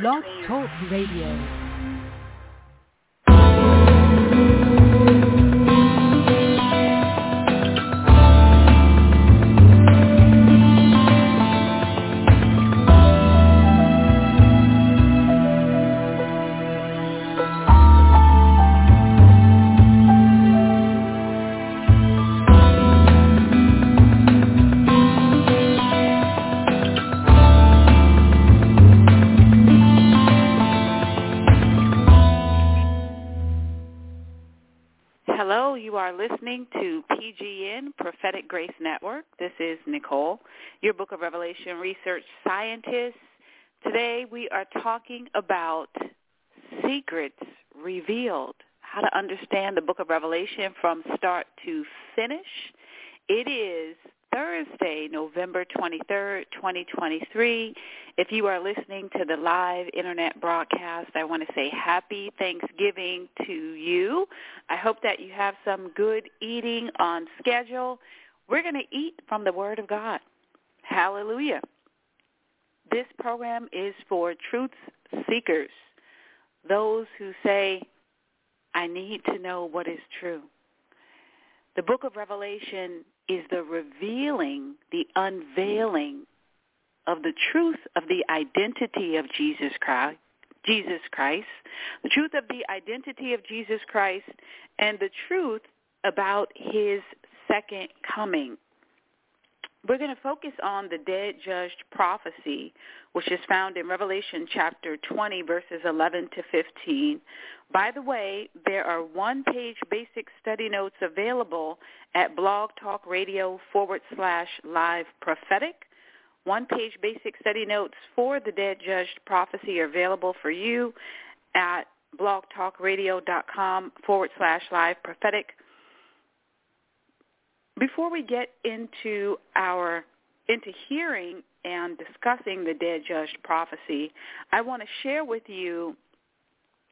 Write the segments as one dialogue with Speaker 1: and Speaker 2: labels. Speaker 1: Blog Talk Radio. listening to PGN, Prophetic Grace Network. This is Nicole, your Book of Revelation research scientist. Today we are talking about secrets revealed, how to understand the Book of Revelation from start to finish. It is Thursday, November 23rd, 2023. If you are listening to the live internet broadcast, I want to say happy Thanksgiving to you. I hope that you have some good eating on schedule. We're going to eat from the Word of God. Hallelujah. This program is for truth seekers, those who say, I need to know what is true. The book of Revelation is the revealing, the unveiling mm-hmm. of the truth of the identity of Jesus Christ, Jesus Christ, the truth of the identity of Jesus Christ, and the truth about his second coming. We're going to focus on the dead judged prophecy, which is found in Revelation chapter 20, verses 11 to 15. By the way, there are one-page basic study notes available at Blog Talk Radio forward slash live prophetic. One-page basic study notes for the dead judged prophecy are available for you at blogtalkradio.com forward slash live prophetic before we get into our into hearing and discussing the dead judged prophecy, I want to share with you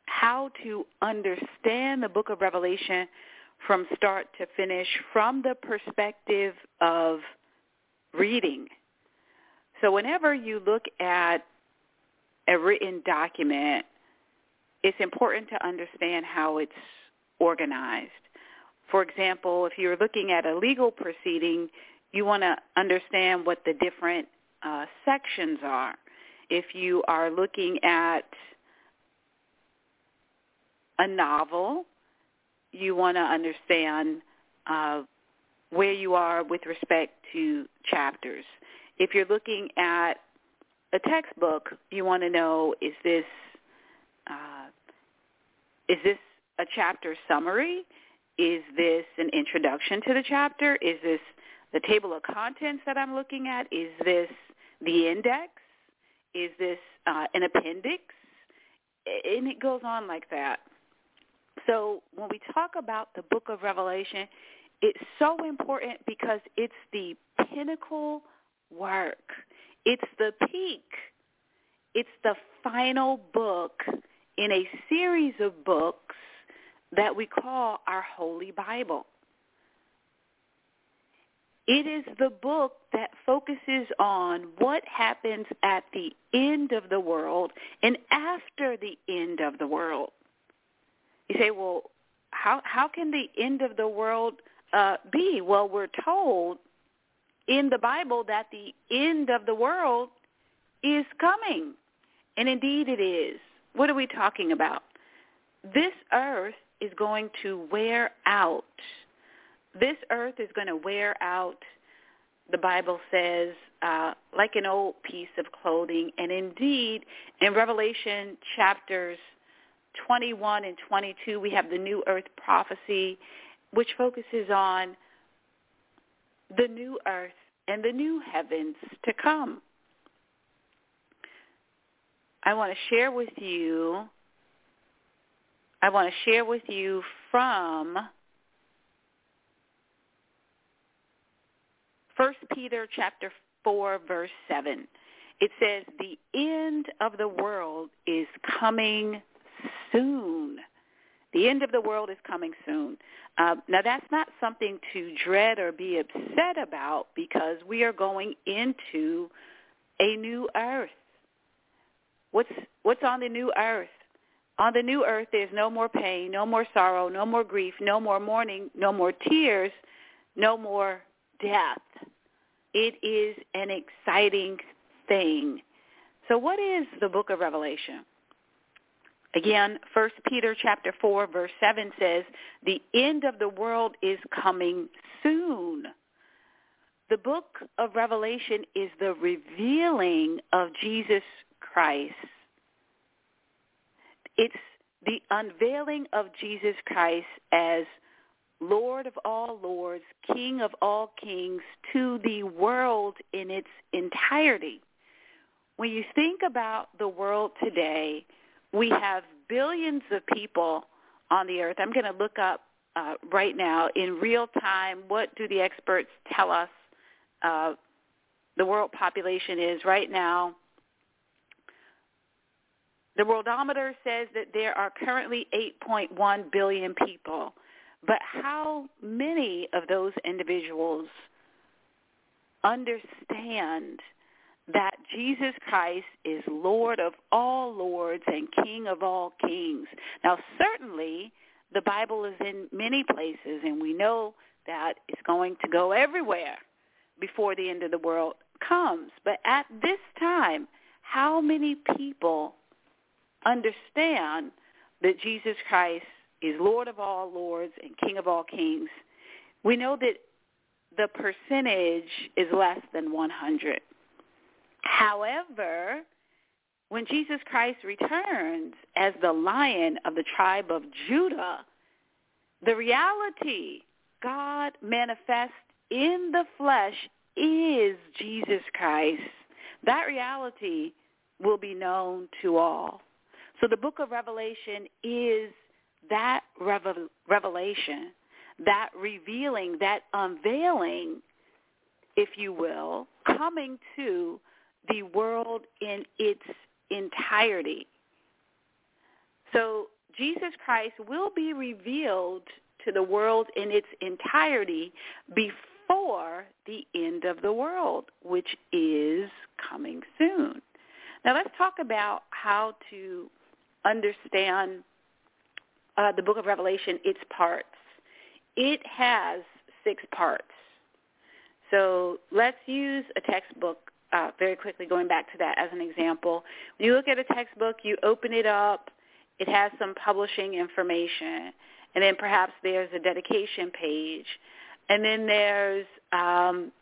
Speaker 1: how to understand the book of Revelation from start to finish from the perspective of reading. So whenever you look at a written document, it's important to understand how it's organized. For example, if you're looking at a legal proceeding, you want to understand what the different uh, sections are. If you are looking at a novel, you want to understand uh, where you are with respect to chapters. If you're looking at a textbook, you want to know is this uh, is this a chapter summary? Is this an introduction to the chapter? Is this the table of contents that I'm looking at? Is this the index? Is this uh, an appendix? And it goes on like that. So when we talk about the book of Revelation, it's so important because it's the pinnacle work. It's the peak. It's the final book in a series of books that we call our Holy Bible. It is the book that focuses on what happens at the end of the world and after the end of the world. You say, well, how, how can the end of the world uh, be? Well, we're told in the Bible that the end of the world is coming. And indeed it is. What are we talking about? This earth is going to wear out. This earth is going to wear out, the Bible says, uh, like an old piece of clothing. And indeed, in Revelation chapters 21 and 22, we have the new earth prophecy, which focuses on the new earth and the new heavens to come. I want to share with you I want to share with you from 1 Peter chapter 4 verse 7. It says, "The end of the world is coming soon." The end of the world is coming soon. Uh, now, that's not something to dread or be upset about because we are going into a new earth. What's what's on the new earth? On the new earth, there's no more pain, no more sorrow, no more grief, no more mourning, no more tears, no more death. It is an exciting thing. So what is the book of Revelation? Again, 1 Peter chapter 4 verse 7 says, "The end of the world is coming soon." The book of Revelation is the revealing of Jesus Christ it's the unveiling of Jesus Christ as Lord of all lords, King of all kings, to the world in its entirety. When you think about the world today, we have billions of people on the earth. I'm going to look up uh, right now in real time what do the experts tell us uh, the world population is right now. The worldometer says that there are currently 8.1 billion people, but how many of those individuals understand that Jesus Christ is Lord of all lords and King of all kings? Now, certainly the Bible is in many places, and we know that it's going to go everywhere before the end of the world comes. But at this time, how many people understand that Jesus Christ is Lord of all lords and King of all kings, we know that the percentage is less than 100. However, when Jesus Christ returns as the lion of the tribe of Judah, the reality God manifests in the flesh is Jesus Christ. That reality will be known to all. So the book of Revelation is that revel- revelation, that revealing, that unveiling, if you will, coming to the world in its entirety. So Jesus Christ will be revealed to the world in its entirety before the end of the world, which is coming soon. Now let's talk about how to understand uh, the book of Revelation, its parts. It has six parts. So let's use a textbook uh, very quickly, going back to that as an example. When you look at a textbook, you open it up, it has some publishing information, and then perhaps there's a dedication page, and then there's um,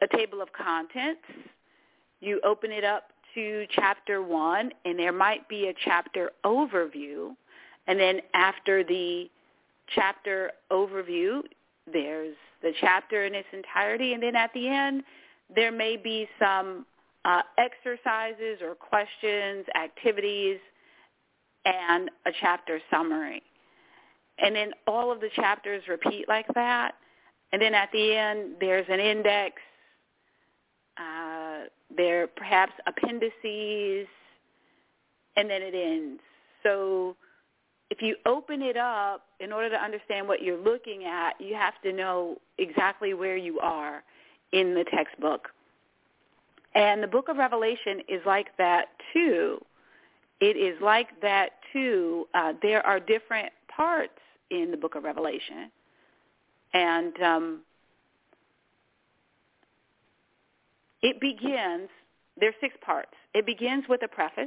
Speaker 1: a table of contents. You open it up to chapter one, and there might be a chapter overview. And then after the chapter overview, there's the chapter in its entirety. And then at the end, there may be some uh, exercises or questions, activities, and a chapter summary. And then all of the chapters repeat like that. And then at the end, there's an index. Uh, there perhaps appendices, and then it ends. So if you open it up, in order to understand what you're looking at, you have to know exactly where you are in the textbook. And the book of Revelation is like that too. It is like that too. Uh, there are different parts in the book of Revelation. And um, It begins, There are six parts. It begins with a preface.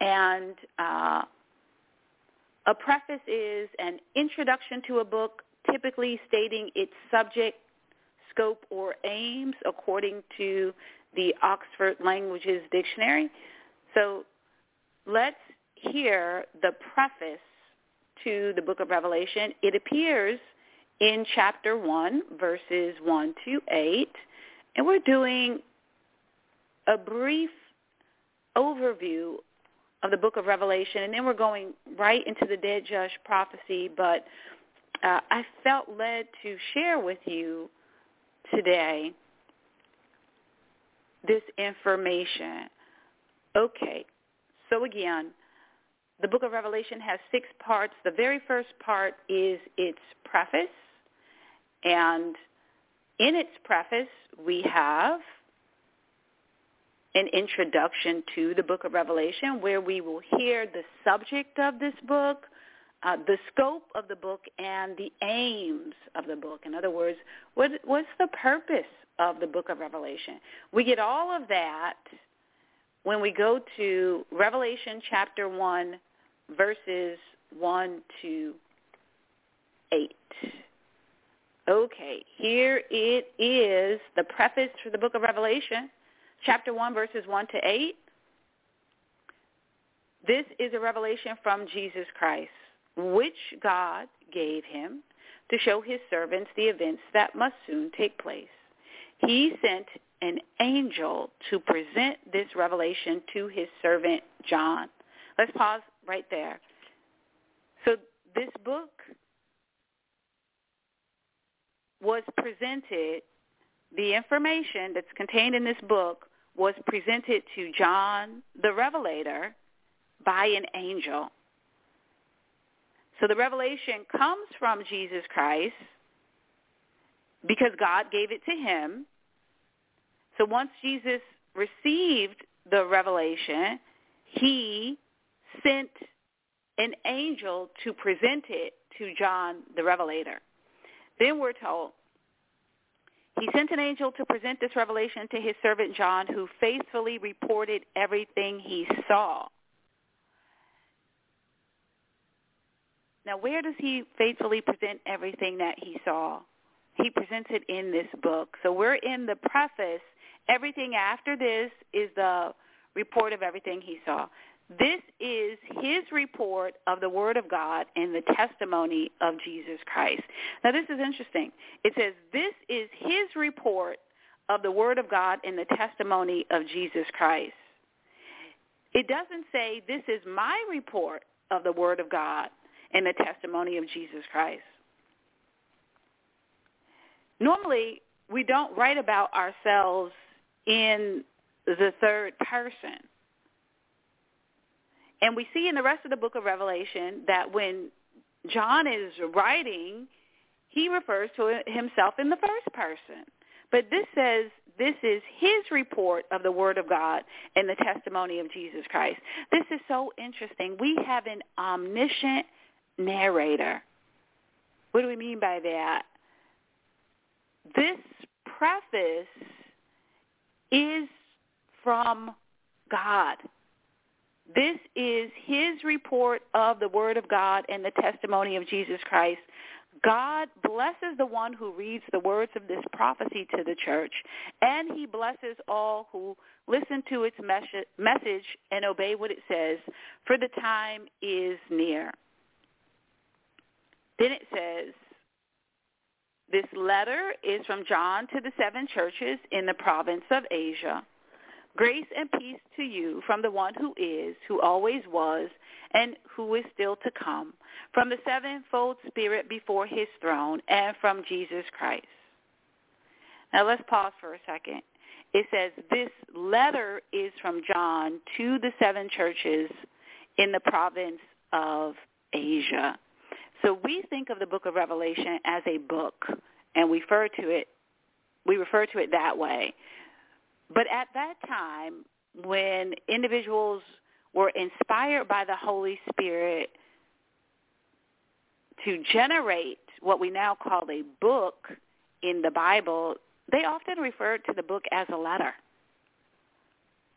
Speaker 1: And uh, a preface is an introduction to a book, typically stating its subject, scope, or aims according to the Oxford Languages Dictionary. So let's hear the preface to the book of Revelation. It appears in chapter 1, verses 1 to 8. And we're doing a brief overview of the book of Revelation, and then we're going right into the dead judge prophecy. But uh, I felt led to share with you today this information. Okay, so again, the book of Revelation has six parts. The very first part is its preface, and in its preface, we have an introduction to the book of Revelation where we will hear the subject of this book, uh, the scope of the book, and the aims of the book. In other words, what, what's the purpose of the book of Revelation? We get all of that when we go to Revelation chapter 1, verses 1 to 8. Okay, here it is, the preface for the book of Revelation, chapter 1, verses 1 to 8. This is a revelation from Jesus Christ, which God gave him to show his servants the events that must soon take place. He sent an angel to present this revelation to his servant John. Let's pause right there. So this book was presented, the information that's contained in this book was presented to John the Revelator by an angel. So the revelation comes from Jesus Christ because God gave it to him. So once Jesus received the revelation, he sent an angel to present it to John the Revelator. Then we're told, he sent an angel to present this revelation to his servant John, who faithfully reported everything he saw. Now, where does he faithfully present everything that he saw? He presents it in this book. So we're in the preface. Everything after this is the report of everything he saw. This is his report of the Word of God and the testimony of Jesus Christ. Now this is interesting. It says, this is his report of the Word of God and the testimony of Jesus Christ. It doesn't say, this is my report of the Word of God and the testimony of Jesus Christ. Normally, we don't write about ourselves in the third person and we see in the rest of the book of Revelation that when John is writing, he refers to himself in the first person. But this says this is his report of the Word of God and the testimony of Jesus Christ. This is so interesting. We have an omniscient narrator. What do we mean by that? This preface is from God. This is his report of the Word of God and the testimony of Jesus Christ. God blesses the one who reads the words of this prophecy to the church, and he blesses all who listen to its message and obey what it says, for the time is near. Then it says, this letter is from John to the seven churches in the province of Asia. Grace and peace to you from the one who is, who always was, and who is still to come, from the sevenfold Spirit before his throne, and from Jesus Christ. Now let's pause for a second. It says, this letter is from John to the seven churches in the province of Asia. So we think of the book of Revelation as a book, and we refer to it, we refer to it that way. But at that time, when individuals were inspired by the Holy Spirit to generate what we now call a book in the Bible, they often referred to the book as a letter.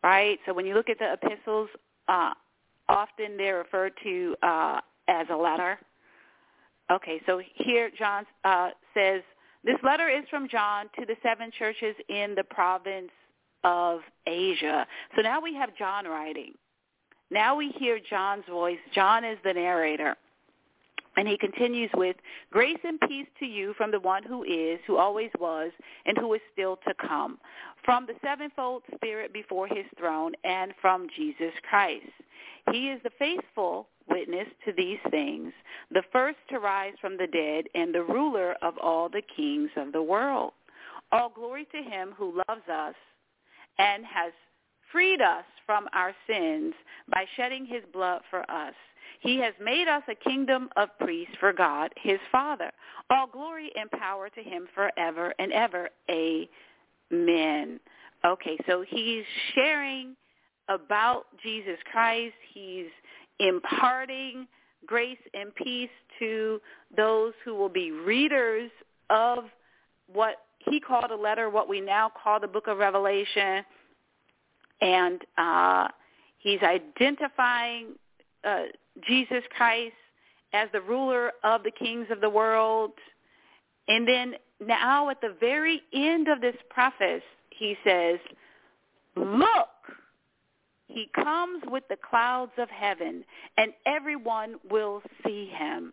Speaker 1: Right? So when you look at the epistles, uh, often they're referred to uh, as a letter. Okay, so here John uh, says, this letter is from John to the seven churches in the province of Asia. So now we have John writing. Now we hear John's voice. John is the narrator. And he continues with, Grace and peace to you from the one who is, who always was, and who is still to come, from the sevenfold Spirit before his throne, and from Jesus Christ. He is the faithful witness to these things, the first to rise from the dead, and the ruler of all the kings of the world. All glory to him who loves us and has freed us from our sins by shedding his blood for us. He has made us a kingdom of priests for God, his Father. All glory and power to him forever and ever. Amen. Okay, so he's sharing about Jesus Christ. He's imparting grace and peace to those who will be readers of what he called a letter what we now call the book of Revelation. And uh, he's identifying uh, Jesus Christ as the ruler of the kings of the world. And then now at the very end of this preface, he says, look, he comes with the clouds of heaven, and everyone will see him.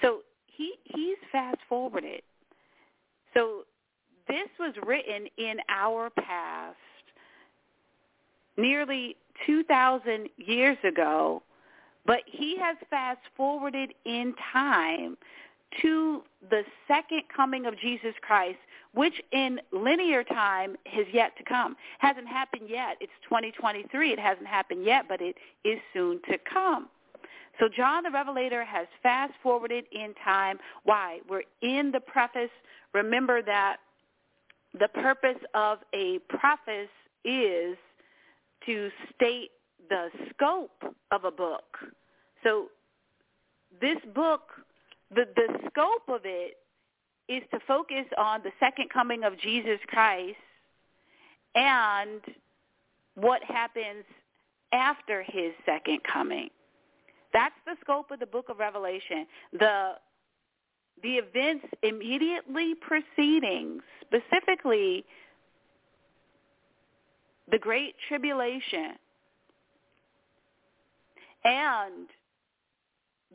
Speaker 1: So he he's fast forwarded so this was written in our past nearly 2,000 years ago, but he has fast-forwarded in time to the second coming of Jesus Christ, which in linear time has yet to come. Hasn't happened yet. It's 2023. It hasn't happened yet, but it is soon to come. So John the Revelator has fast forwarded in time. Why? We're in the preface. Remember that the purpose of a preface is to state the scope of a book. So this book, the, the scope of it is to focus on the second coming of Jesus Christ and what happens after his second coming. That's the scope of the book of Revelation. The the events immediately preceding, specifically the great tribulation and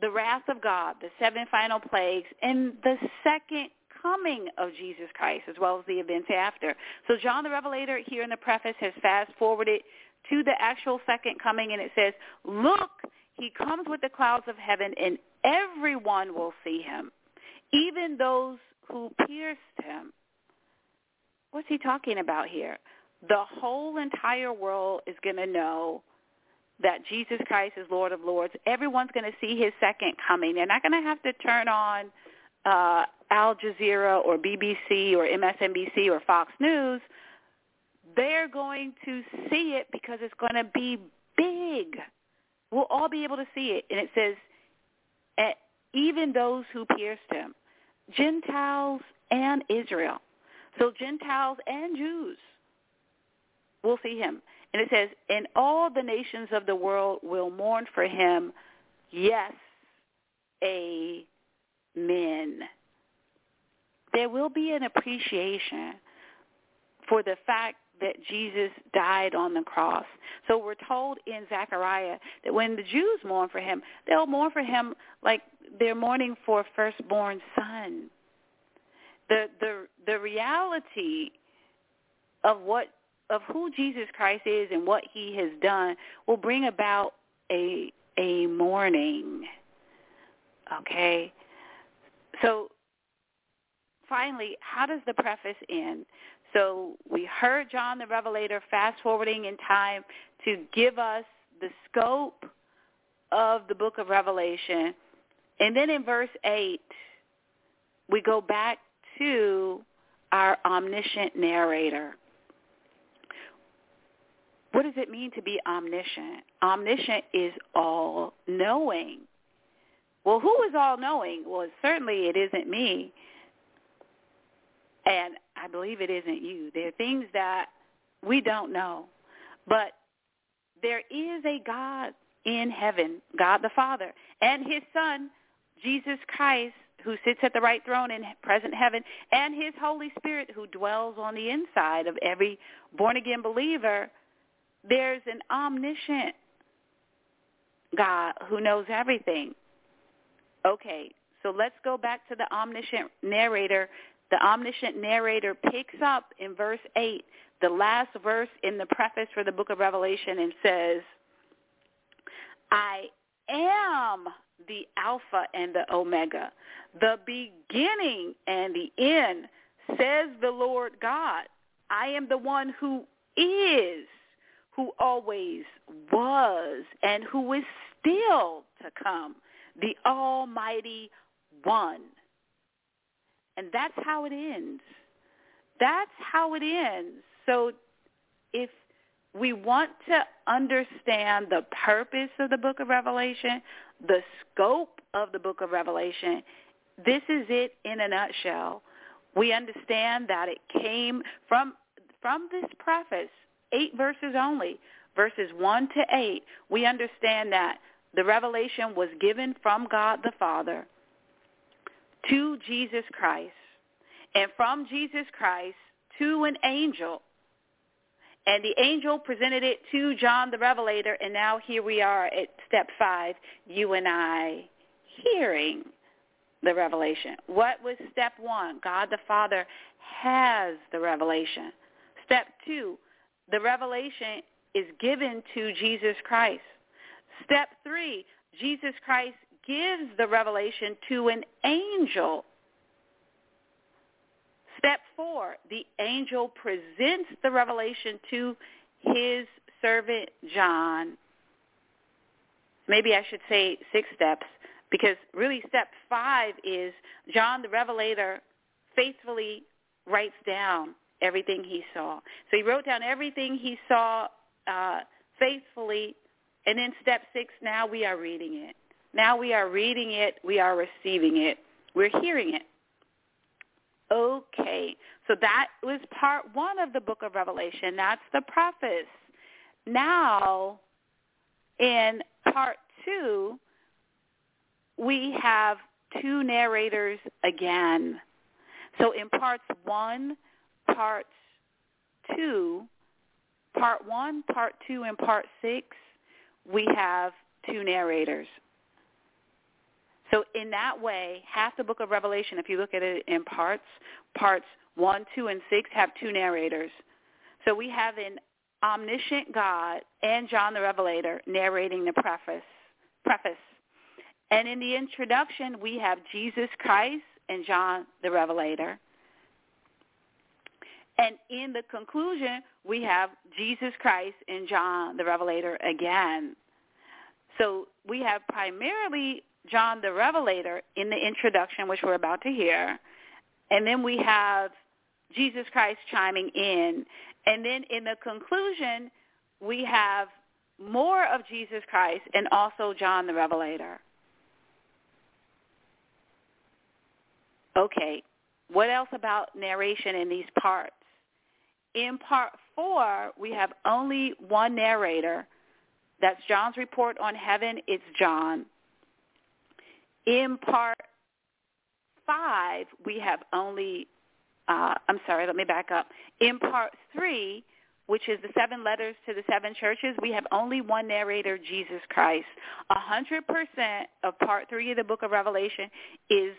Speaker 1: the wrath of God, the seven final plagues, and the second coming of Jesus Christ, as well as the events after. So John the Revelator here in the preface has fast forwarded to the actual second coming, and it says, look he comes with the clouds of heaven and everyone will see him, even those who pierced him. What's he talking about here? The whole entire world is going to know that Jesus Christ is Lord of Lords. Everyone's going to see his second coming. They're not going to have to turn on uh, Al Jazeera or BBC or MSNBC or Fox News. They're going to see it because it's going to be big. We'll all be able to see it. And it says, even those who pierced him, Gentiles and Israel. So Gentiles and Jews will see him. And it says, and all the nations of the world will mourn for him. Yes, amen. There will be an appreciation for the fact that Jesus died on the cross. So we're told in Zechariah that when the Jews mourn for him, they'll mourn for him like they're mourning for a firstborn son. The the the reality of what of who Jesus Christ is and what he has done will bring about a a mourning. Okay? So finally, how does the preface end? So we heard John the Revelator fast forwarding in time to give us the scope of the book of Revelation. And then in verse 8, we go back to our omniscient narrator. What does it mean to be omniscient? Omniscient is all-knowing. Well, who is all-knowing? Well, certainly it isn't me. And I believe it isn't you. There are things that we don't know. But there is a God in heaven, God the Father, and his Son, Jesus Christ, who sits at the right throne in present heaven, and his Holy Spirit who dwells on the inside of every born-again believer, there's an omniscient God who knows everything. Okay, so let's go back to the omniscient narrator the omniscient narrator picks up in verse 8, the last verse in the preface for the book of Revelation, and says, I am the Alpha and the Omega, the beginning and the end, says the Lord God. I am the one who is, who always was, and who is still to come, the Almighty One. And that's how it ends. That's how it ends. So if we want to understand the purpose of the book of Revelation, the scope of the book of Revelation, this is it in a nutshell. We understand that it came from from this preface, eight verses only, verses 1 to 8, we understand that the revelation was given from God the Father to Jesus Christ and from Jesus Christ to an angel. And the angel presented it to John the Revelator, and now here we are at step five, you and I hearing the revelation. What was step one? God the Father has the revelation. Step two, the revelation is given to Jesus Christ. Step three, Jesus Christ gives the revelation to an angel. Step four, the angel presents the revelation to his servant John. Maybe I should say six steps because really step five is John the Revelator faithfully writes down everything he saw. So he wrote down everything he saw uh, faithfully. And then step six, now we are reading it. Now we are reading it. We are receiving it. We're hearing it. Okay. So that was part one of the book of Revelation. That's the preface. Now, in part two, we have two narrators again. So in parts one, parts two, part one, part two, and part six, we have two narrators. So in that way, half the book of Revelation, if you look at it in parts, parts 1, 2, and 6 have two narrators. So we have an omniscient God and John the Revelator narrating the preface. preface. And in the introduction, we have Jesus Christ and John the Revelator. And in the conclusion, we have Jesus Christ and John the Revelator again. So we have primarily John the Revelator in the introduction, which we're about to hear, and then we have Jesus Christ chiming in, and then in the conclusion, we have more of Jesus Christ and also John the Revelator. Okay, what else about narration in these parts? In part four, we have only one narrator. That's John's report on heaven. It's John. In part five, we have only, uh, I'm sorry, let me back up. In part three, which is the seven letters to the seven churches, we have only one narrator, Jesus Christ. 100% of part three of the book of Revelation is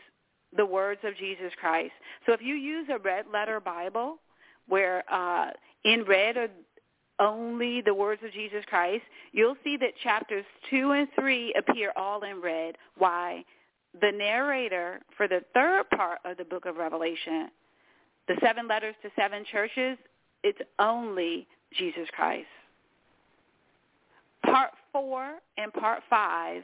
Speaker 1: the words of Jesus Christ. So if you use a red letter Bible where uh, in red are only the words of Jesus Christ, you'll see that chapters 2 and 3 appear all in red. Why? the narrator for the third part of the book of Revelation, the seven letters to seven churches, it's only Jesus Christ. Part four and part five,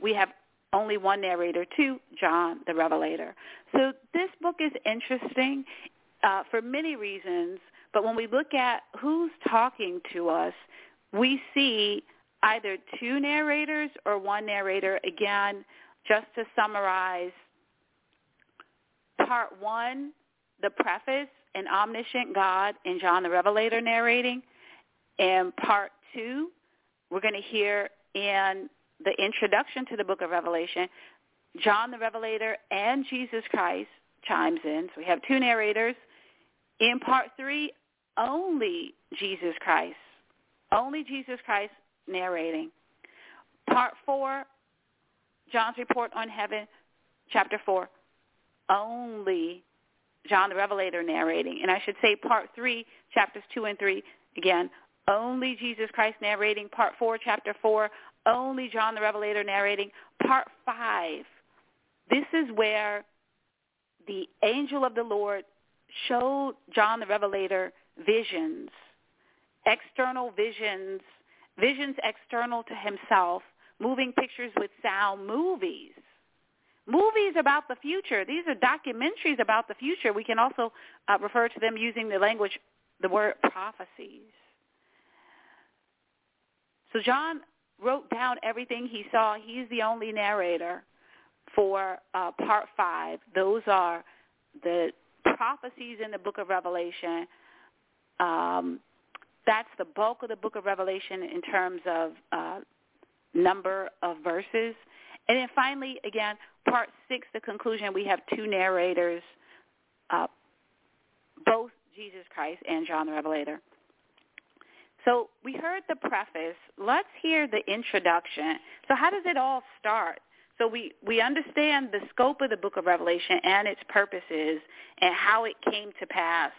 Speaker 1: we have only one narrator too, John the Revelator. So this book is interesting uh, for many reasons, but when we look at who's talking to us, we see either two narrators or one narrator. Again, just to summarize part one, the preface, an omniscient God and John the Revelator narrating. And part two, we're going to hear in the introduction to the book of Revelation, John the Revelator and Jesus Christ chimes in. So we have two narrators. In part three, only Jesus Christ. Only Jesus Christ narrating. Part four, John's report on heaven, chapter 4, only John the Revelator narrating. And I should say part 3, chapters 2 and 3, again, only Jesus Christ narrating. Part 4, chapter 4, only John the Revelator narrating. Part 5, this is where the angel of the Lord showed John the Revelator visions, external visions, visions external to himself moving pictures with sound movies. Movies about the future. These are documentaries about the future. We can also uh, refer to them using the language, the word prophecies. So John wrote down everything he saw. He's the only narrator for uh, part five. Those are the prophecies in the book of Revelation. Um, that's the bulk of the book of Revelation in terms of uh, number of verses. And then finally, again, part six, the conclusion, we have two narrators, uh, both Jesus Christ and John the Revelator. So we heard the preface. Let's hear the introduction. So how does it all start? So we, we understand the scope of the book of Revelation and its purposes and how it came to pass.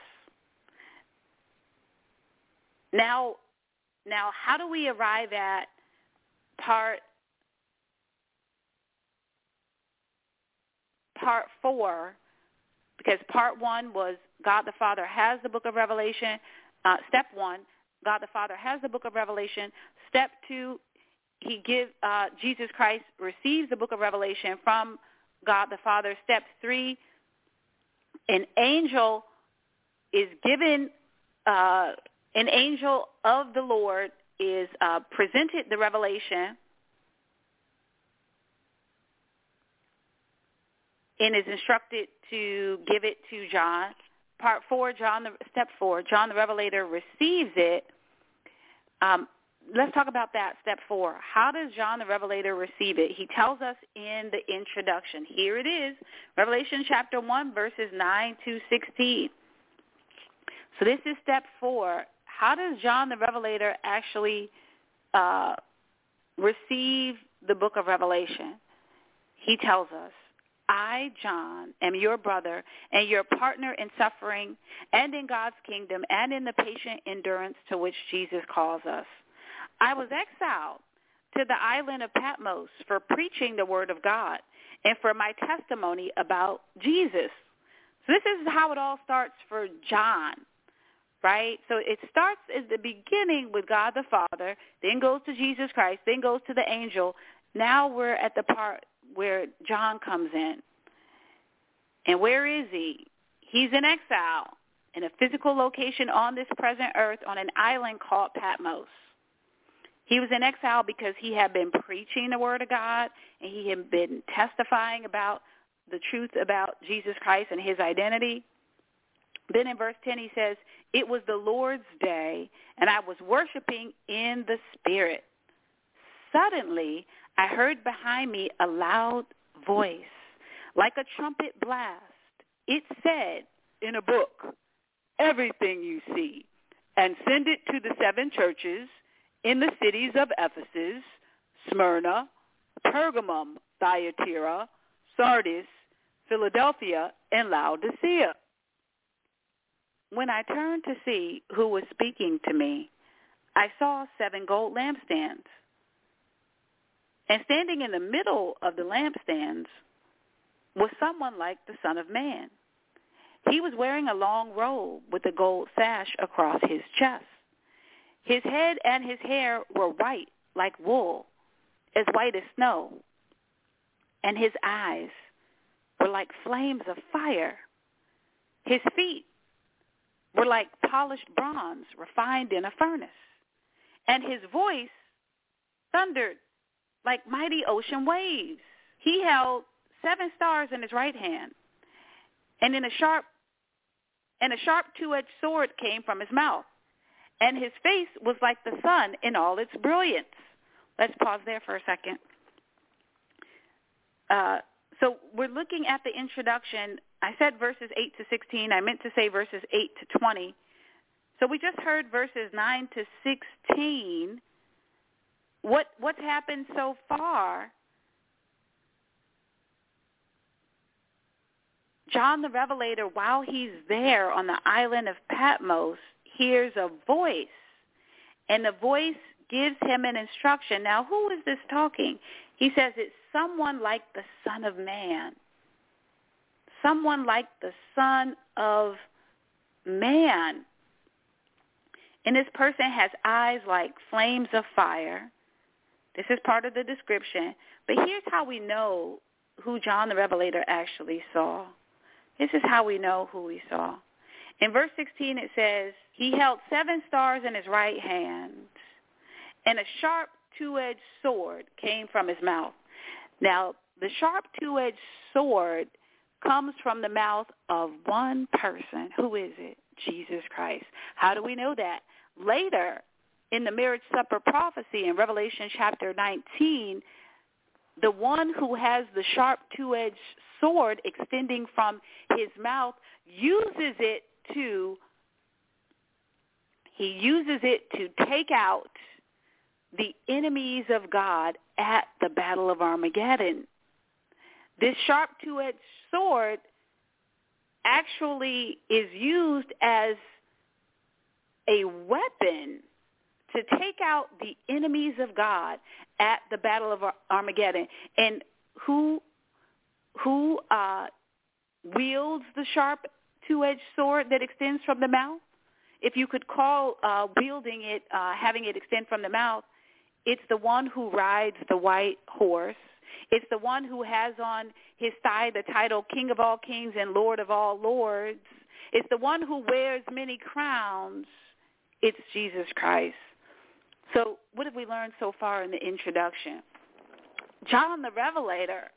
Speaker 1: Now, now how do we arrive at part part 4 because part 1 was God the Father has the book of Revelation, uh, step 1, God the Father has the book of Revelation, step 2 he gives uh, Jesus Christ receives the book of Revelation from God the Father. Step 3 an angel is given uh, an angel of the Lord is uh, presented the revelation and is instructed to give it to John. Part four, John the step four, John the Revelator receives it. Um, let's talk about that step four. How does John the Revelator receive it? He tells us in the introduction. Here it is, Revelation chapter one, verses nine to sixteen. So this is step four how does John the Revelator actually uh, receive the book of Revelation? He tells us, I, John, am your brother and your partner in suffering and in God's kingdom and in the patient endurance to which Jesus calls us. I was exiled to the island of Patmos for preaching the word of God and for my testimony about Jesus. So this is how it all starts for John right? So it starts at the beginning with God the Father, then goes to Jesus Christ, then goes to the angel. Now we're at the part where John comes in. And where is he? He's in exile in a physical location on this present earth on an island called Patmos. He was in exile because he had been preaching the word of God and he had been testifying about the truth about Jesus Christ and his identity. Then in verse 10 he says, it was the Lord's day, and I was worshiping in the Spirit. Suddenly, I heard behind me a loud voice, like a trumpet blast. It said in a book, everything you see, and send it to the seven churches in the cities of Ephesus, Smyrna, Pergamum, Thyatira, Sardis, Philadelphia, and Laodicea. When I turned to see who was speaking to me, I saw seven gold lampstands. And standing in the middle of the lampstands was someone like the Son of Man. He was wearing a long robe with a gold sash across his chest. His head and his hair were white like wool, as white as snow, and his eyes were like flames of fire. His feet were like polished bronze refined in a furnace, and his voice thundered like mighty ocean waves. He held seven stars in his right hand, and in a sharp and a sharp two-edged sword came from his mouth, and his face was like the sun in all its brilliance. Let's pause there for a second. Uh, so we're looking at the introduction I said verses 8 to 16. I meant to say verses 8 to 20. So we just heard verses 9 to 16. What what's happened so far? John the Revelator, while he's there on the island of Patmos, hears a voice, and the voice gives him an instruction. Now, who is this talking? He says it's someone like the Son of Man someone like the Son of Man. And this person has eyes like flames of fire. This is part of the description. But here's how we know who John the Revelator actually saw. This is how we know who he saw. In verse 16 it says, He held seven stars in his right hand, and a sharp two-edged sword came from his mouth. Now, the sharp two-edged sword – comes from the mouth of one person. Who is it? Jesus Christ. How do we know that? Later in the marriage supper prophecy in Revelation chapter 19, the one who has the sharp two-edged sword extending from his mouth uses it to he uses it to take out the enemies of God at the battle of Armageddon. This sharp two-edged sword actually is used as a weapon to take out the enemies of God at the Battle of Armageddon. And who who uh, wields the sharp two-edged sword that extends from the mouth? If you could call uh, wielding it, uh, having it extend from the mouth, it's the one who rides the white horse it's the one who has on his thigh the title King of all kings and Lord of all lords. It's the one who wears many crowns. It's Jesus Christ. So what have we learned so far in the introduction? John the Revelator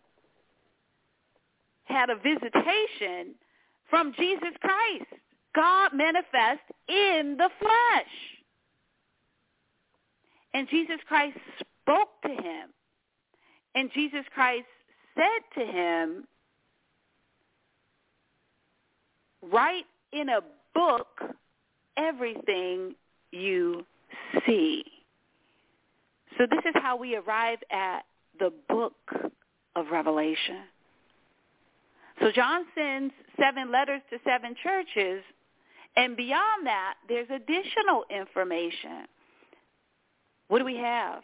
Speaker 1: had a visitation from Jesus Christ, God manifest in the flesh. And Jesus Christ spoke to him and Jesus Christ said to him, write in a book everything you see. So this is how we arrive at the book of Revelation. So John sends seven letters to seven churches, and beyond that, there's additional information. What do we have?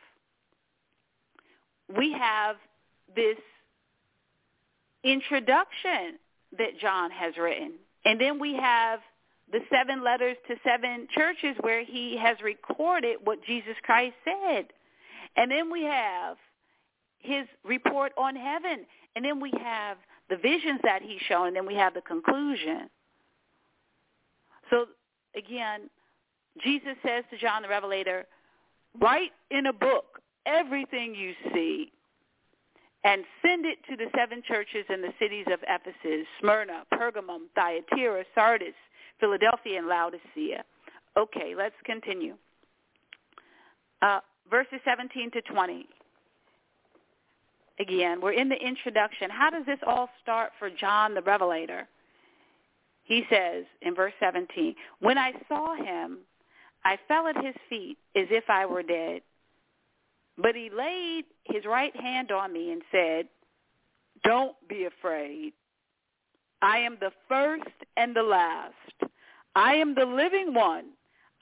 Speaker 1: we have this introduction that John has written. And then we have the seven letters to seven churches where he has recorded what Jesus Christ said. And then we have his report on heaven. And then we have the visions that he's shown. And then we have the conclusion. So again, Jesus says to John the Revelator, write in a book everything you see and send it to the seven churches in the cities of Ephesus, Smyrna, Pergamum, Thyatira, Sardis, Philadelphia, and Laodicea. Okay, let's continue. Uh, verses 17 to 20. Again, we're in the introduction. How does this all start for John the Revelator? He says in verse 17, When I saw him, I fell at his feet as if I were dead. But he laid his right hand on me and said, Don't be afraid. I am the first and the last. I am the living one.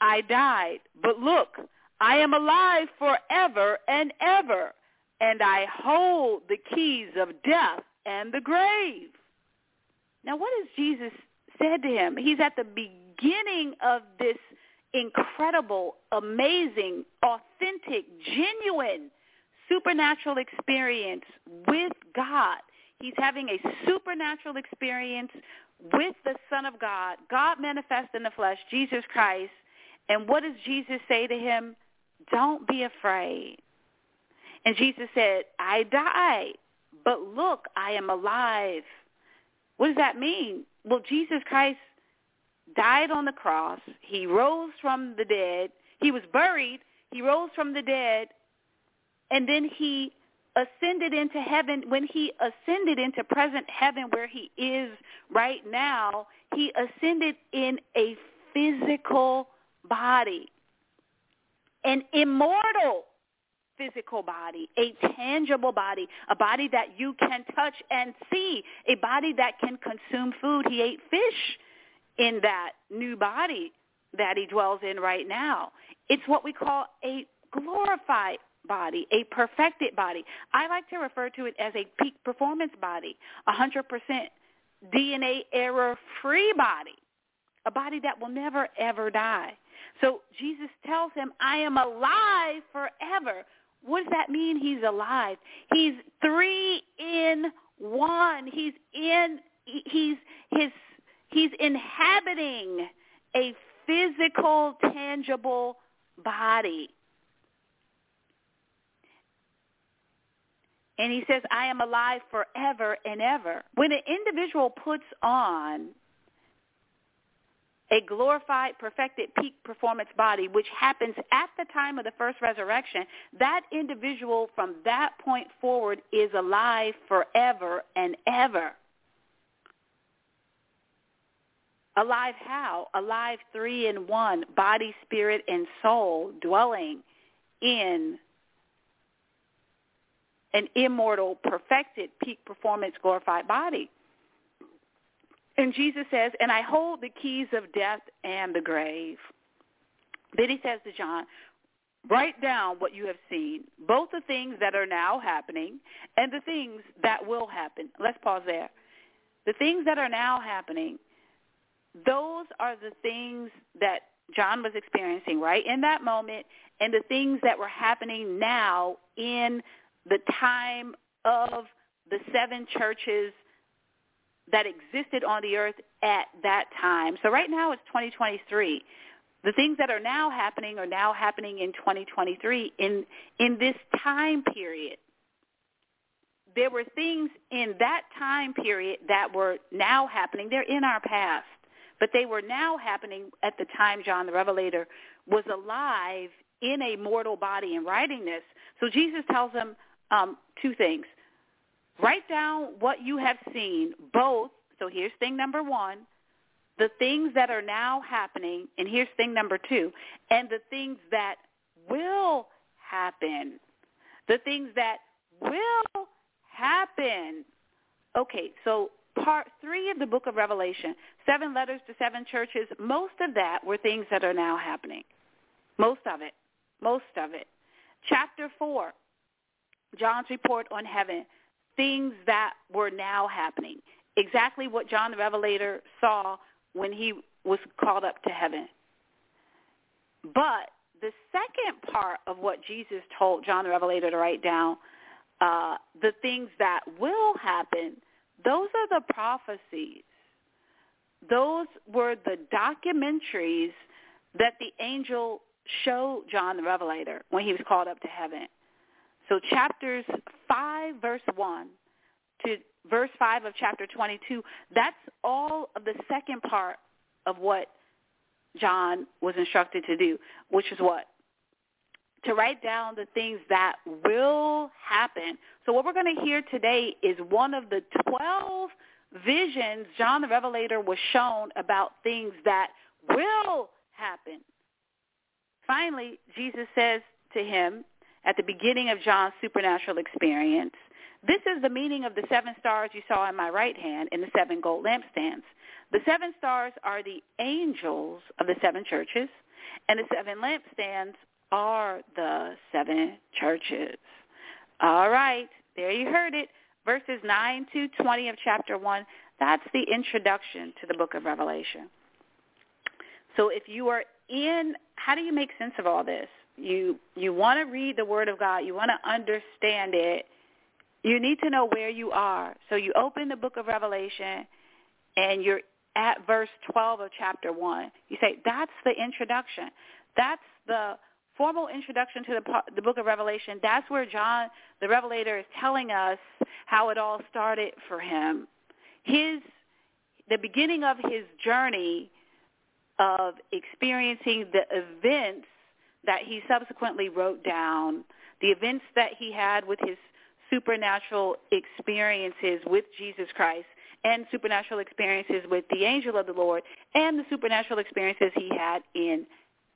Speaker 1: I died, but look, I am alive forever and ever, and I hold the keys of death and the grave. Now what has Jesus said to him? He's at the beginning of this incredible, amazing, authentic, genuine supernatural experience with God. He's having a supernatural experience with the Son of God, God manifest in the flesh, Jesus Christ. And what does Jesus say to him? Don't be afraid. And Jesus said, I died, but look, I am alive. What does that mean? Well, Jesus Christ died on the cross. He rose from the dead. He was buried. He rose from the dead. And then he ascended into heaven. When he ascended into present heaven where he is right now, he ascended in a physical body, an immortal physical body, a tangible body, a body that you can touch and see, a body that can consume food. He ate fish in that new body that he dwells in right now. It's what we call a glorified body, a perfected body. I like to refer to it as a peak performance body, 100% DNA error-free body, a body that will never, ever die. So Jesus tells him, I am alive forever. What does that mean he's alive? He's three in one. He's in, he's, his He's inhabiting a physical, tangible body. And he says, I am alive forever and ever. When an individual puts on a glorified, perfected peak performance body, which happens at the time of the first resurrection, that individual from that point forward is alive forever and ever. Alive how? Alive three in one, body, spirit, and soul dwelling in an immortal, perfected, peak performance, glorified body. And Jesus says, and I hold the keys of death and the grave. Then he says to John, write down what you have seen, both the things that are now happening and the things that will happen. Let's pause there. The things that are now happening those are the things that John was experiencing right in that moment and the things that were happening now in the time of the seven churches that existed on the earth at that time. So right now it's 2023. The things that are now happening are now happening in 2023 in in this time period. There were things in that time period that were now happening. They're in our past. But they were now happening at the time John the Revelator was alive in a mortal body and writing this. So Jesus tells them um, two things. Write down what you have seen, both. So here's thing number one, the things that are now happening, and here's thing number two, and the things that will happen. The things that will happen. Okay, so part three of the book of Revelation, seven letters to seven churches, most of that were things that are now happening. Most of it. Most of it. Chapter four, John's report on heaven, things that were now happening. Exactly what John the Revelator saw when he was called up to heaven. But the second part of what Jesus told John the Revelator to write down, uh, the things that will happen – those are the prophecies. Those were the documentaries that the angel showed John the Revelator when he was called up to heaven. So chapters 5, verse 1 to verse 5 of chapter 22, that's all of the second part of what John was instructed to do, which is what? to write down the things that will happen. So what we're going to hear today is one of the 12 visions John the Revelator was shown about things that will happen. Finally, Jesus says to him at the beginning of John's supernatural experience, this is the meaning of the seven stars you saw in my right hand and the seven gold lampstands. The seven stars are the angels of the seven churches, and the seven lampstands are the seven churches. All right, there you heard it. Verses 9 to 20 of chapter 1. That's the introduction to the book of Revelation. So if you are in, how do you make sense of all this? You, you want to read the Word of God. You want to understand it. You need to know where you are. So you open the book of Revelation and you're at verse 12 of chapter 1. You say, that's the introduction. That's the formal introduction to the, the book of Revelation, that's where John the Revelator is telling us how it all started for him. His the beginning of his journey of experiencing the events that he subsequently wrote down, the events that he had with his supernatural experiences with Jesus Christ and supernatural experiences with the angel of the Lord and the supernatural experiences he had in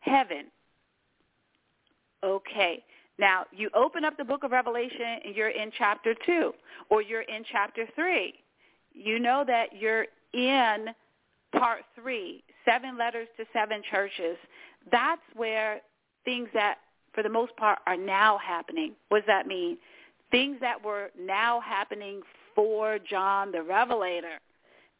Speaker 1: heaven. Okay. Now, you open up the book of Revelation and you're in chapter 2 or you're in chapter 3. You know that you're in part 3, seven letters to seven churches. That's where things that, for the most part, are now happening. What does that mean? Things that were now happening for John the Revelator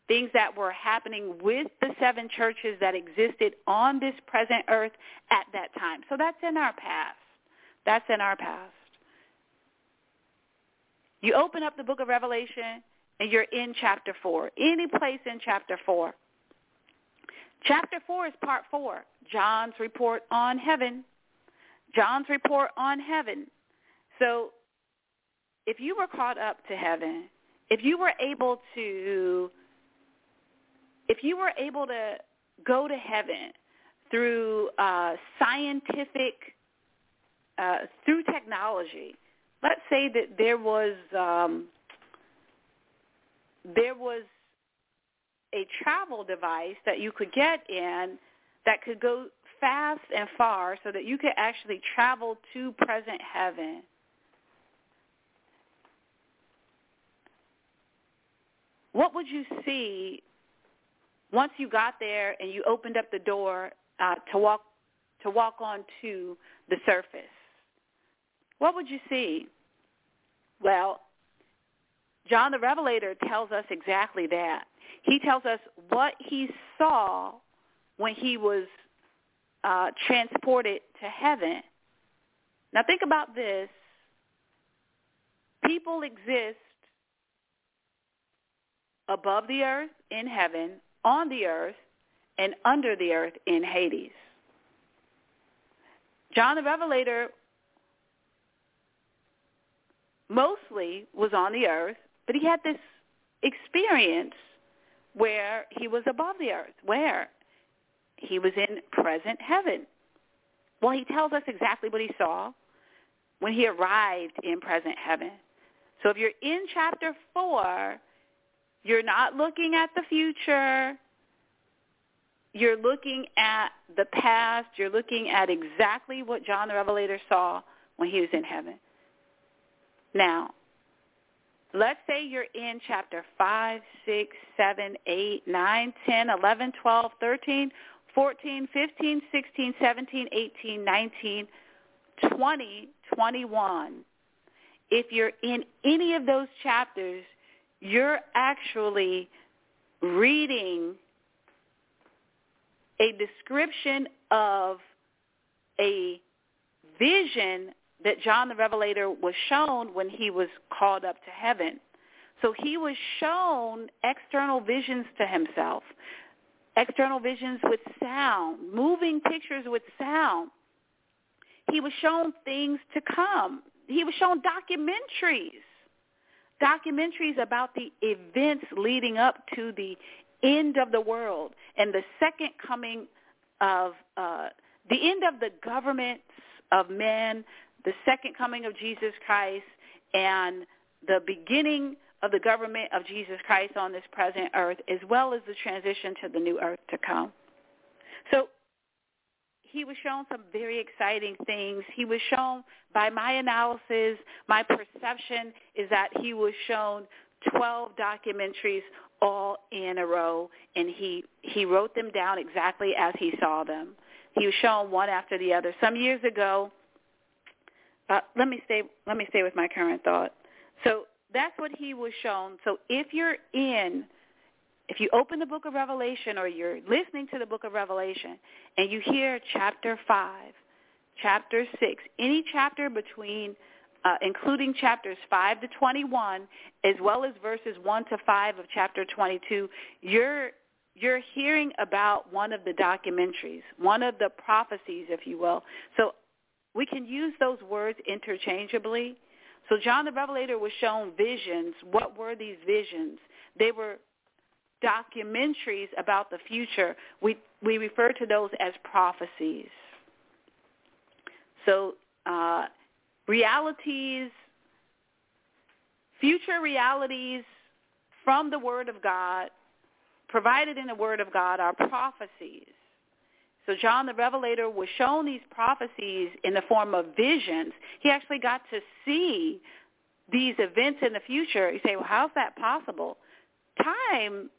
Speaker 1: things that were happening with the seven churches that existed on this present earth at that time. So that's in our past. That's in our past. You open up the book of Revelation and you're in chapter 4, any place in chapter 4. Chapter 4 is part 4, John's report on heaven. John's report on heaven. So if you were caught up to heaven, if you were able to if you were able to go to heaven through uh, scientific, uh, through technology, let's say that there was um, there was a travel device that you could get in that could go fast and far so that you could actually travel to present heaven. What would you see once you got there and you opened up the door uh, to walk to walk onto the surface, what would you see? Well, John the Revelator tells us exactly that. He tells us what he saw when he was uh, transported to heaven. Now think about this. People exist above the earth in heaven on the earth and under the earth in Hades. John the Revelator mostly was on the earth, but he had this experience where he was above the earth, where he was in present heaven. Well, he tells us exactly what he saw when he arrived in present heaven. So if you're in chapter 4, you're not looking at the future. You're looking at the past. You're looking at exactly what John the Revelator saw when he was in heaven. Now, let's say you're in chapter 5, 6, 7, 8, 9, 10, 11, 12, 13, 14, 15, 16, 17, 18, 19, 20, 21. If you're in any of those chapters, you're actually reading a description of a vision that John the Revelator was shown when he was called up to heaven. So he was shown external visions to himself, external visions with sound, moving pictures with sound. He was shown things to come. He was shown documentaries documentaries about the events leading up to the end of the world and the second coming of uh, the end of the governments of men, the second coming of Jesus Christ, and the beginning of the government of Jesus Christ on this present earth, as well as the transition to the new earth to come. So he was shown some very exciting things. He was shown, by my analysis, my perception is that he was shown 12 documentaries all in a row, and he, he wrote them down exactly as he saw them. He was shown one after the other. Some years ago, uh, let me stay let me stay with my current thought. So that's what he was shown. So if you're in if you open the book of Revelation or you're listening to the book of Revelation and you hear chapter 5, chapter 6, any chapter between, uh, including chapters 5 to 21, as well as verses 1 to 5 of chapter 22, you're you're hearing about one of the documentaries, one of the prophecies, if you will. So we can use those words interchangeably. So John the Revelator was shown visions. What were these visions? They were documentaries about the future. We we refer to those as prophecies. So uh, realities, future realities from the Word of God, provided in the Word of God, are prophecies. So John the Revelator was shown these prophecies in the form of visions. He actually got to see these events in the future. You say, well, how's that possible? Time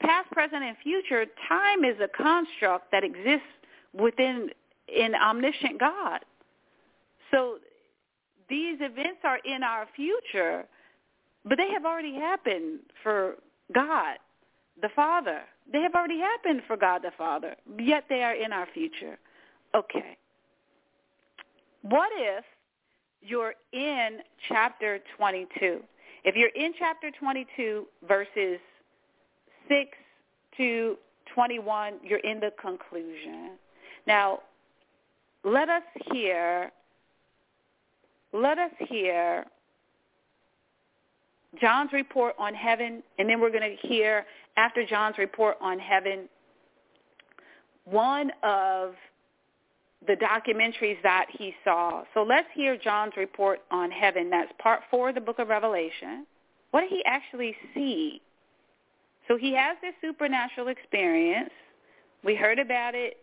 Speaker 1: past, present, and future, time is a construct that exists within an omniscient God. So these events are in our future, but they have already happened for God the Father. They have already happened for God the Father, yet they are in our future. Okay. What if you're in chapter 22? If you're in chapter 22, verses 6 to 21, you're in the conclusion. Now, let us hear, let us hear John's report on heaven, and then we're going to hear, after John's report on heaven, one of the documentaries that he saw. So let's hear John's report on heaven. That's part four of the book of Revelation. What did he actually see so he has this supernatural experience. We heard about it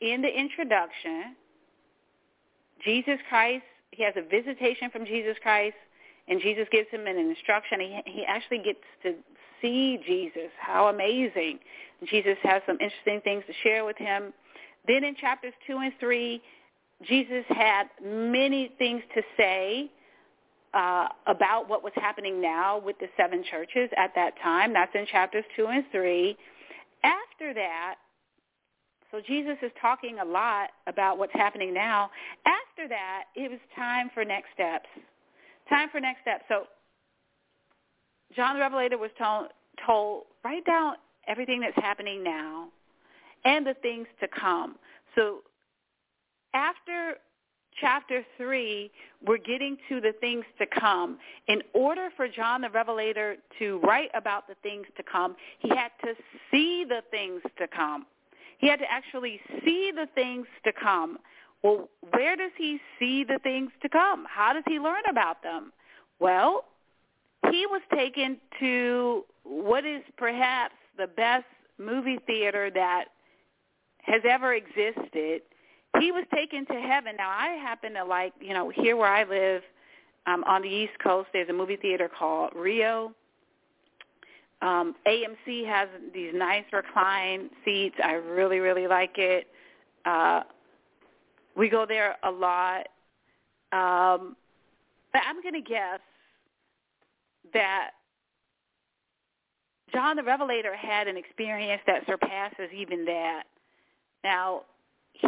Speaker 1: in the introduction. Jesus Christ, he has a visitation from Jesus Christ, and Jesus gives him an instruction. He, he actually gets to see Jesus. How amazing. Jesus has some interesting things to share with him. Then in chapters 2 and 3, Jesus had many things to say uh, about what was happening now with the seven churches at that time. That's in chapters 2 and 3. After that, so Jesus is talking a lot about what's happening now. After that, it was time for next steps. Time for next steps. So John the Revelator was told, told write down everything that's happening now and the things to come. So after chapter 3, we're getting to the things to come. In order for John the Revelator to write about the things to come, he had to see the things to come. He had to actually see the things to come. Well, where does he see the things to come? How does he learn about them? Well, he was taken to what is perhaps the best movie theater that has ever existed – he was taken to heaven. Now I happen to like, you know, here where I live um, on the East Coast, there's a movie theater called Rio. Um, AMC has these nice recline seats. I really, really like it. Uh, we go there a lot. Um, but I'm going to guess that John the Revelator had an experience that surpasses even that. Now,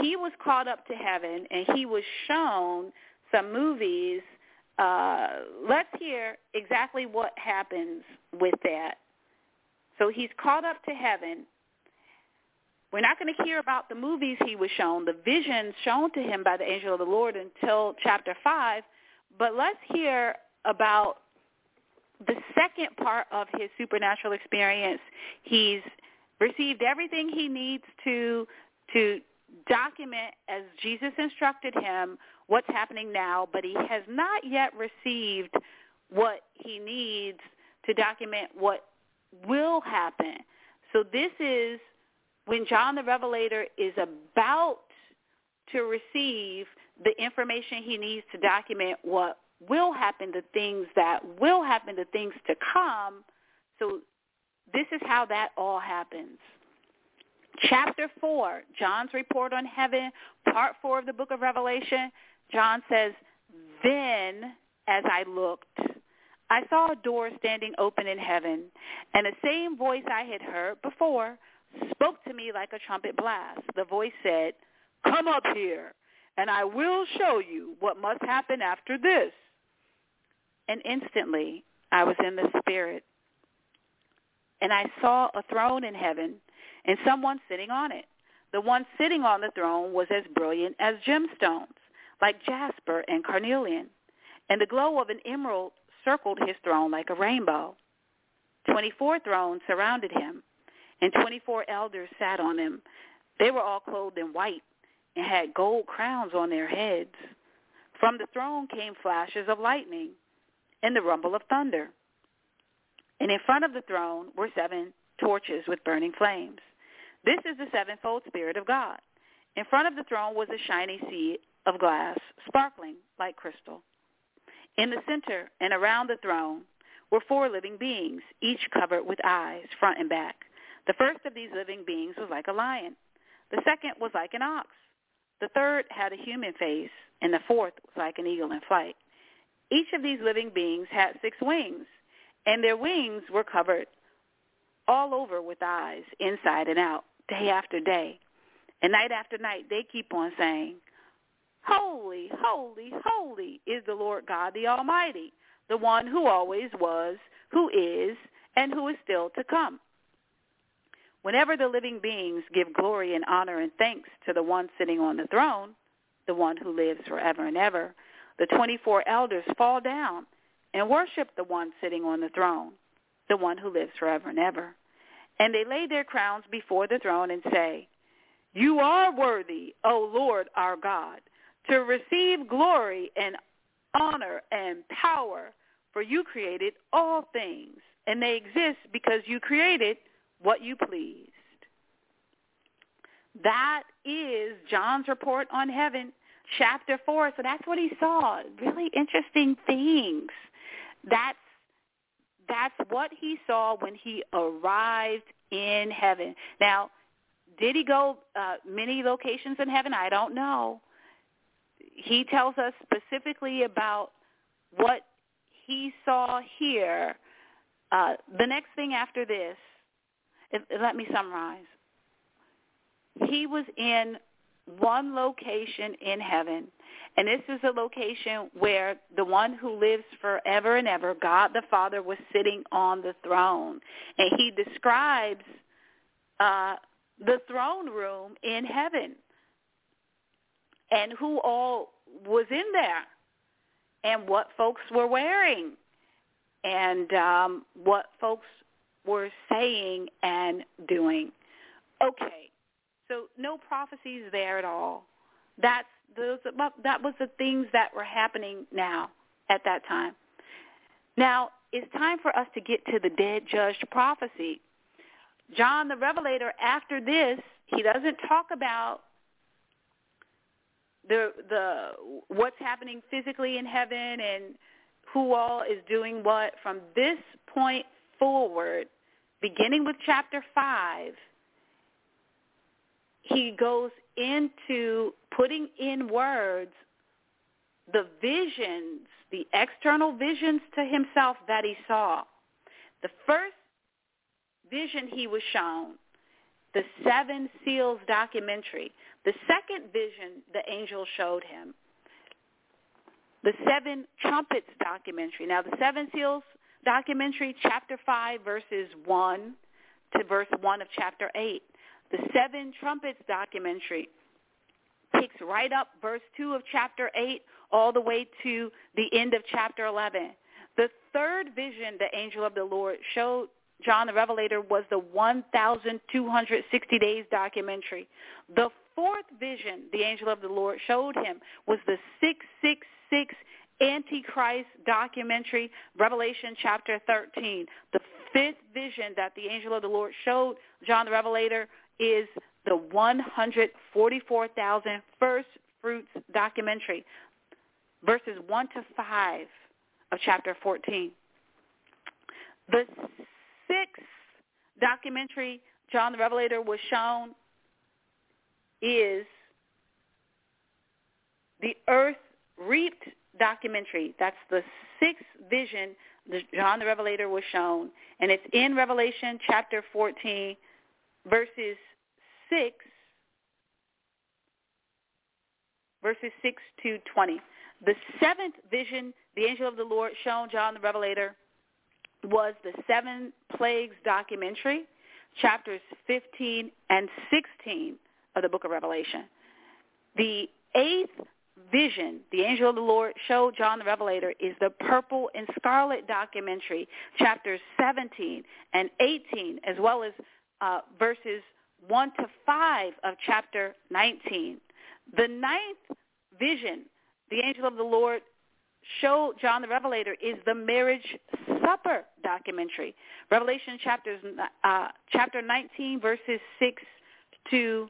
Speaker 1: he was called up to heaven and he was shown some movies. Uh, let's hear exactly what happens with that. So he's called up to heaven. We're not going to hear about the movies he was shown, the visions shown to him by the angel of the Lord until chapter 5, but let's hear about the second part of his supernatural experience. He's received everything he needs to to document as Jesus instructed him what's happening now, but he has not yet received what he needs to document what will happen. So this is when John the Revelator is about to receive the information he needs to document what will happen, the things that will happen, the things to come. So this is how that all happens chapter 4, John's report on heaven, part 4 of the book of Revelation, John says, then as I looked, I saw a door standing open in heaven, and the same voice I had heard before spoke to me like a trumpet blast. The voice said, Come up here, and I will show you what must happen after this. And instantly I was in the Spirit, and I saw a throne in heaven and someone sitting on it. The one sitting on the throne was as brilliant as gemstones, like jasper and carnelian, and the glow of an emerald circled his throne like a rainbow. Twenty-four thrones surrounded him, and twenty-four elders sat on them. They were all clothed in white and had gold crowns on their heads. From the throne came flashes of lightning and the rumble of thunder. And in front of the throne were seven torches with burning flames. This is the sevenfold Spirit of God. In front of the throne was a shiny sea of glass, sparkling like crystal. In the center and around the throne were four living beings, each covered with eyes, front and back. The first of these living beings was like a lion. The second was like an ox. The third had a human face, and the fourth was like an eagle in flight. Each of these living beings had six wings, and their wings were covered all over with eyes, inside and out day after day and night after night, they keep on saying, Holy, holy, holy is the Lord God the Almighty, the one who always was, who is, and who is still to come. Whenever the living beings give glory and honor and thanks to the one sitting on the throne, the one who lives forever and ever, the 24 elders fall down and worship the one sitting on the throne, the one who lives forever and ever. And they lay their crowns before the throne and say, You are worthy, O Lord our God, to receive glory and honor and power, for you created all things, and they exist because you created what you pleased. That is John's report on heaven, chapter 4. So that's what he saw. Really interesting things. That's that's what he saw when he arrived in heaven. Now, did he go uh, many locations in heaven? I don't know. He tells us specifically about what he saw here. Uh, the next thing after this, if, let me summarize. He was in one location in heaven and this is a location where the one who lives forever and ever, God the Father, was sitting on the throne. And he describes uh, the throne room in heaven and who all was in there and what folks were wearing and um, what folks were saying and doing. Okay, so no prophecies there at all that's those that was the things that were happening now at that time. Now, it's time for us to get to the dead judged prophecy. John the Revelator after this, he doesn't talk about the the what's happening physically in heaven and who all is doing what from this point forward beginning with chapter 5 he goes into putting in words the visions, the external visions to himself that he saw. The first vision he was shown, the Seven Seals documentary. The second vision the angel showed him, the Seven Trumpets documentary. Now, the Seven Seals documentary, chapter 5, verses 1 to verse 1 of chapter 8. The Seven Trumpets documentary picks right up verse 2 of chapter 8 all the way to the end of chapter 11. The third vision the angel of the Lord showed John the Revelator was the 1,260 days documentary. The fourth vision the angel of the Lord showed him was the 666 Antichrist documentary, Revelation chapter 13. The fifth vision that the angel of the Lord showed John the Revelator is the 144,000 First Fruits documentary, verses 1 to 5 of chapter 14. The sixth documentary John the Revelator was shown is the Earth Reaped documentary. That's the sixth vision John the Revelator was shown. And it's in Revelation chapter 14, verses 6, verses 6 to 20. The seventh vision the angel of the Lord shown John the Revelator was the Seven Plagues documentary, chapters 15 and 16 of the book of Revelation. The eighth vision the angel of the Lord showed John the Revelator is the purple and scarlet documentary, chapters 17 and 18, as well as uh, verses 1 to 5 of chapter 19. The ninth vision the angel of the Lord showed John the Revelator is the marriage supper documentary. Revelation chapters, uh, chapter 19, verses 6 to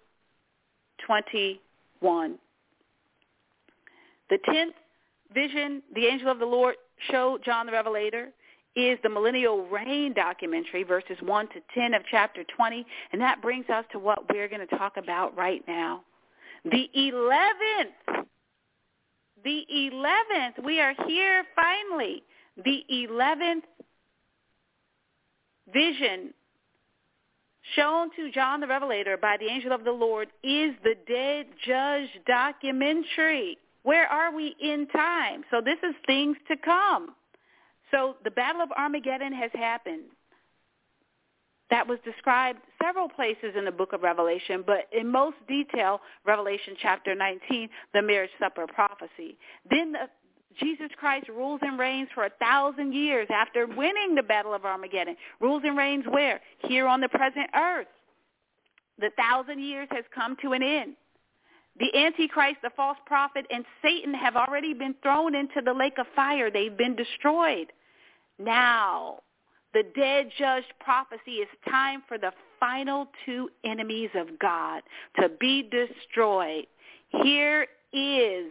Speaker 1: 21. The tenth vision the angel of the Lord showed John the Revelator is the Millennial Reign documentary, verses 1 to 10 of chapter 20, and that brings us to what we're going to talk about right now. The 11th. The 11th. We are here finally. The 11th vision shown to John the Revelator by the angel of the Lord is the Dead Judge documentary. Where are we in time? So this is things to come. So the Battle of Armageddon has happened. That was described several places in the book of Revelation, but in most detail, Revelation chapter 19, the marriage supper prophecy. Then the, Jesus Christ rules and reigns for a thousand years after winning the Battle of Armageddon. Rules and reigns where? Here on the present earth. The thousand years has come to an end. The Antichrist, the false prophet, and Satan have already been thrown into the lake of fire. They've been destroyed. Now, the dead judged prophecy is time for the final two enemies of God to be destroyed. Here is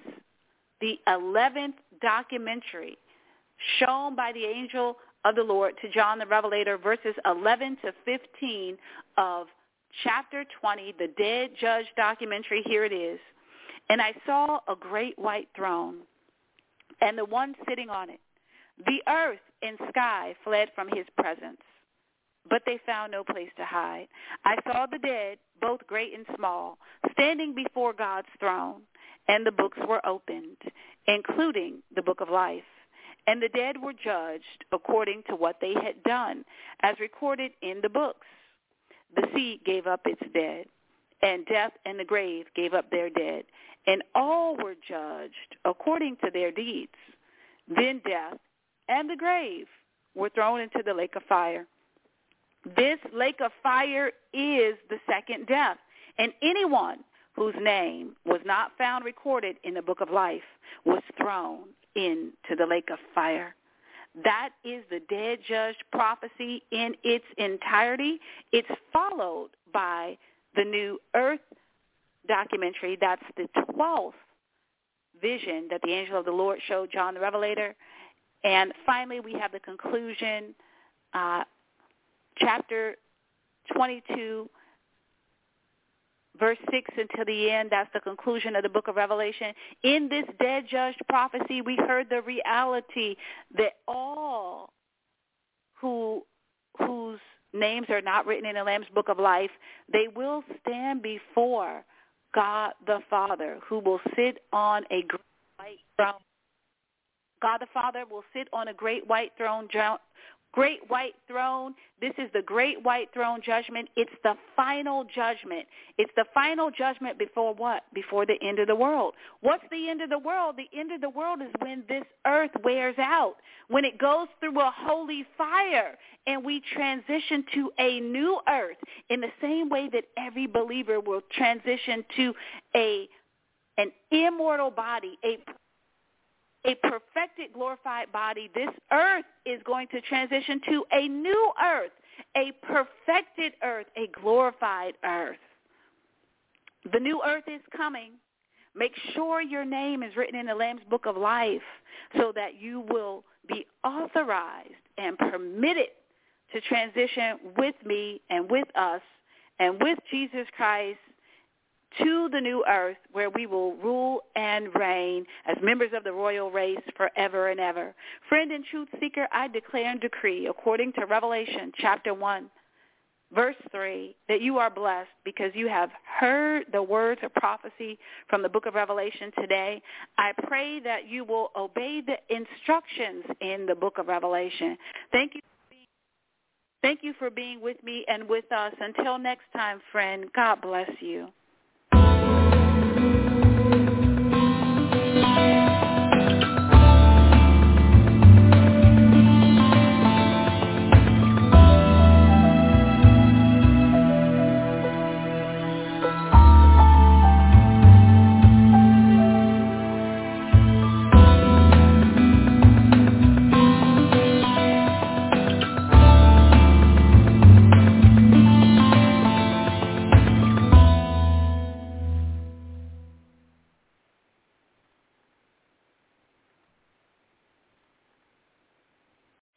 Speaker 1: the 11th documentary shown by the angel of the Lord to John the Revelator, verses 11 to 15 of chapter 20, the dead judge documentary. Here it is. And I saw a great white throne and the one sitting on it the earth and sky fled from his presence, but they found no place to hide. I saw the dead, both great and small, standing before God's throne, and the books were opened, including the book of life. And the dead were judged according to what they had done, as recorded in the books. The sea gave up its dead, and death and the grave gave up their dead, and all were judged according to their deeds. Then death and the grave were thrown into the lake of fire. This lake of fire is the second death, and anyone whose name was not found recorded in the book of life was thrown into the lake of fire. That is the dead judge prophecy in its entirety. It's followed by the New Earth documentary. That's the 12th vision that the angel of the Lord showed John the Revelator. And finally, we have the conclusion, uh, chapter 22, verse 6 until the end. That's the conclusion of the book of Revelation. In this dead judged prophecy, we heard the reality that all who whose names are not written in the Lamb's book of life, they will stand before God the Father, who will sit on a great white throne God the Father will sit on a great white throne. Great white throne. This is the great white throne judgment. It's the final judgment. It's the final judgment before what? Before the end of the world. What's the end of the world? The end of the world is when this earth wears out, when it goes through a holy fire and we transition to a new earth in the same way that every believer will transition to a an immortal body, a a perfected, glorified body, this earth is going to transition to a new earth, a perfected earth, a glorified earth. The new earth is coming. Make sure your name is written in the Lamb's Book of Life so that you will be authorized and permitted to transition with me and with us and with Jesus Christ to the new earth where we will rule and reign as members of the royal race forever and ever. Friend and truth seeker, I declare and decree according to Revelation chapter 1, verse 3, that you are blessed because you have heard the words of prophecy from the book of Revelation today. I pray that you will obey the instructions in the book of Revelation. Thank you. Thank you for being with me and with us. Until next time, friend, God bless you.